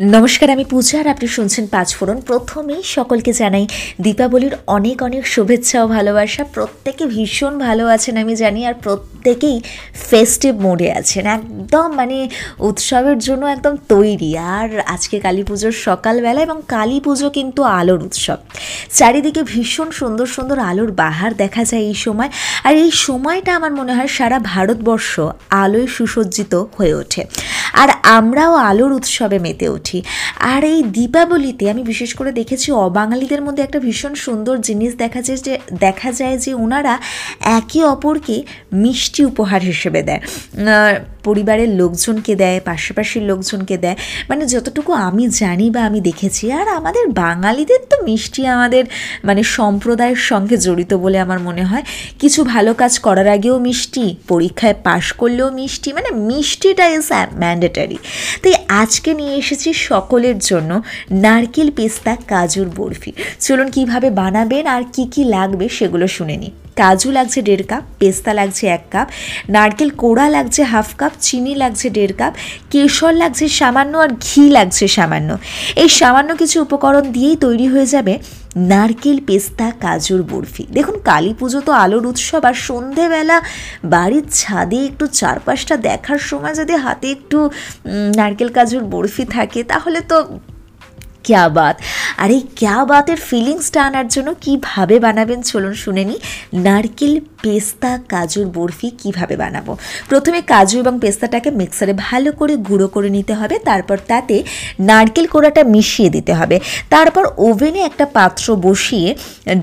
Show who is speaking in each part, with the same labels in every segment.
Speaker 1: নমস্কার, আমি পূজা আর আপনি শুনছেন পাঁচ ফোড়ন। প্রথমেই সকলকে জানাই দীপাবলির অনেক অনেক শুভেচ্ছা ও ভালোবাসা। প্রত্যেকে ভীষণ ভালো আছেন, আমি জানি, আর প্রত্যেকেই ফেস্টিভ মোডে আছেন। একদম মানে উৎসবের জন্য একদম তৈরি। আর আজকে কালী পুজোর সকালবেলা এবং কালী পুজো কিন্তু আলোর উৎসব। চারিদিকে ভীষণ সুন্দর সুন্দর আলোর বাহার দেখা যায় এই সময়। আর এই সময়টা আমার মনে হয় সারা ভারতবর্ষ আলোয় সুসজ্জিত হয়ে ওঠে। আর আমরাও আলোর উৎসবে মেতে উঠি। আর এই দীপাবলিতে আমি বিশেষ করে দেখেছি অবাঙালিদের মধ্যে একটা ভীষণ সুন্দর জিনিস দেখা যায় যে, দেখা যায় যে ওনারা একে অপরকে মিষ্টি উপহার হিসেবে দেয়। পরিবারের লোকজনকে দেয় পাশাপাশির লোকজনকে দেয়। মানে যতটুকু আমি জানি বা আমি দেখেছি, আর আমাদের বাঙালিদের তো মিষ্টি আমাদের মানে সম্প্রদায়ের সঙ্গে জড়িত বলে আমার মনে হয়। কিছু ভালো কাজ করার আগেও মিষ্টি, পরীক্ষায় পাশ করলেও মিষ্টি মানে মিষ্টিটা ইজ ম্যান্ডেটারি তাই আজকে নিয়ে এসেছি সকলের জন্য নারকেল পেস্তা কাজুর বরফি। চলুন কীভাবে বানাবেন আর কি কি লাগবে সেগুলো শুনে নিই। কাজু লাগছে দেড় কাপ, পেস্তা লাগছে এক কাপ, নারকেল কোড়া লাগছে হাফ কাপ, চিনি লাগছে দেড় কাপ, কেশর লাগছে সামান্য আর ঘি লাগছে সামান্য। এই সামান্য কিছু উপকরণ দিয়েই তৈরি হয়ে যাবে নারকেল, পেস্তা, কাজুর বরফি। দেখুন, কালী পুজো তো আলোর উৎসব আর সন্ধেবেলা বাড়ির ছাদে একটু চারপাশটা দেখার সময় যদি হাতে একটু নারকেল, কাজুর বরফি থাকে, তাহলে তো ক্যা বাত? আর এই ক্যা বাতের ফিলিংসটা আনার জন্য কীভাবে বানাবেন? চলুন শুনে নিই। নারকেল পেস্তা কাজুর বরফি কীভাবে বানাবো? প্রথমে কাজু এবং পেস্তাটাকে মিক্সারে ভালো করে গুঁড়ো করে নিতে হবে। তারপর তাতে নারকেল কোড়াটা মিশিয়ে দিতে হবে। তারপর ওভেনে একটা পাত্র বসিয়ে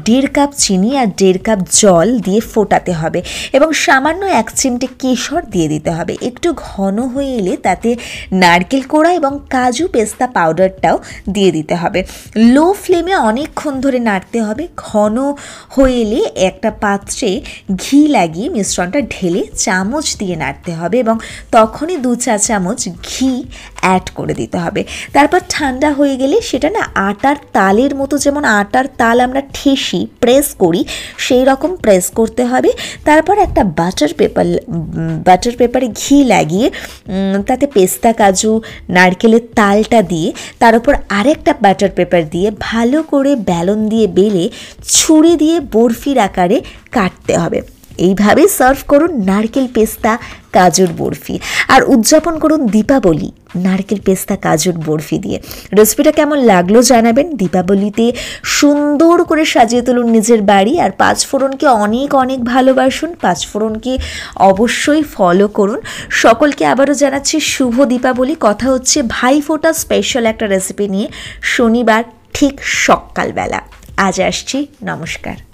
Speaker 1: দেড় কাপ চিনি আর দেড় কাপ জল দিয়ে ফোটাতে হবে এবং সামান্য এক চিমটে কেশর দিয়ে দিতে হবে। একটু ঘন হয়ে এলে তাতে নারকেল কোড়া এবং কাজু পেস্তা পাউডারটাও দিয়ে দিতে হবে। লো ফ্লেমে অনেকক্ষণ ধরে নাড়তে হবে। ঘন হয়ে এলে একটা পাত্রে ঘি লাগিয়ে মিশ্রণটা ঢেলে চামচ দিয়ে নাড়তে হবে এবং তখনই দু চা চামচ ঘি অ্যাড করে দিতে হবে। তারপর ঠান্ডা হয়ে গেলে সেটা না আটার তালের মতো যেমন আটার তাল আমরা ঠেসি প্রেস করি, সেই রকম প্রেস করতে হবে। তারপর একটা বাটার পেপার বাটার পেপারে ঘি লাগিয়ে তাতে পেস্তা, কাজু, নারকেলের তালটা দিয়ে, তার উপর আরেকটা বাটার পেপার দিয়ে ভালো করে ব্যালন দিয়ে বেলে ছুরি দিয়ে বরফির আকারে কাটতে হবে। এইভাবে সার্ভ করুন নারকেল পেস্তা, কাজুর বরফি। আর উদযাপন করুন দীপাবলি। নারকেল পেস্তা, কাজুর বরফি দিয়ে। রেসিপিটা কেমন লাগল জানাবেন দীপাবলিতে। সুন্দর করে সাজিয়ে তুলুন নিজের বাড়ি আর পাঁচফোড়নকে অনেক অনেক ভালোবাসুন। পাঁচফোড়নকে অবশ্যই ফলো করুন। সকলকে আবারও জানাচ্ছি শুভ দীপাবলি। কথা হচ্ছে ভাইফোঁটা স্পেশাল একটা রেসিপি নিয়ে শনিবার ঠিক সকালবেলা। আজ আসছি, নমস্কার।